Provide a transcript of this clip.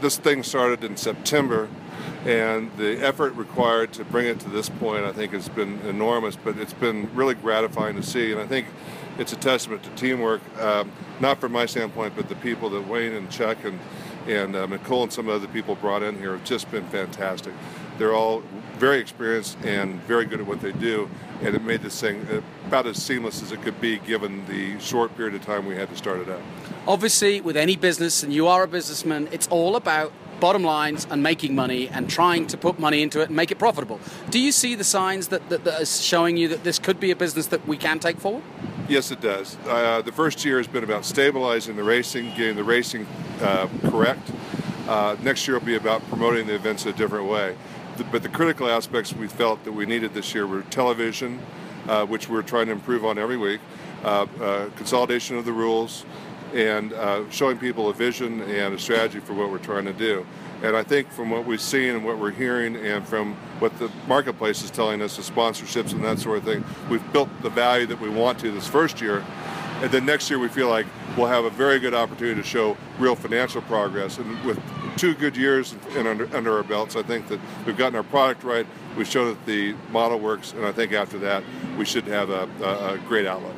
This thing started in September, and the effort required to bring it to this point, I think, has been enormous. But it's been really gratifying to see, and I think it's a testament to teamwork, um, not from my standpoint, but the people that Wayne and Chuck and and uh, Nicole and some of the other people brought in here have just been fantastic. They're all very experienced and very good at what they do, and it made this thing about as seamless as it could be given the short period of time we had to start it up. Obviously, with any business, and you are a businessman, it's all about bottom lines and making money and trying to put money into it and make it profitable. Do you see the signs that, that, that are showing you that this could be a business that we can take forward? Yes, it does. Uh, the first year has been about stabilizing the racing, getting the racing uh, correct. Uh, next year will be about promoting the events a different way. The, but the critical aspects we felt that we needed this year were television, uh, which we're trying to improve on every week, uh, uh, consolidation of the rules, and uh, showing people a vision and a strategy for what we're trying to do. And I think from what we've seen and what we're hearing, and from what the marketplace is telling us, the sponsorships and that sort of thing, we've built the value that we want to this first year. And then next year, we feel like we'll have a very good opportunity to show real financial progress. And with two good years in under, under our belts, I think that we've gotten our product right. We show that the model works, and I think after that, we should have a, a, a great outlook.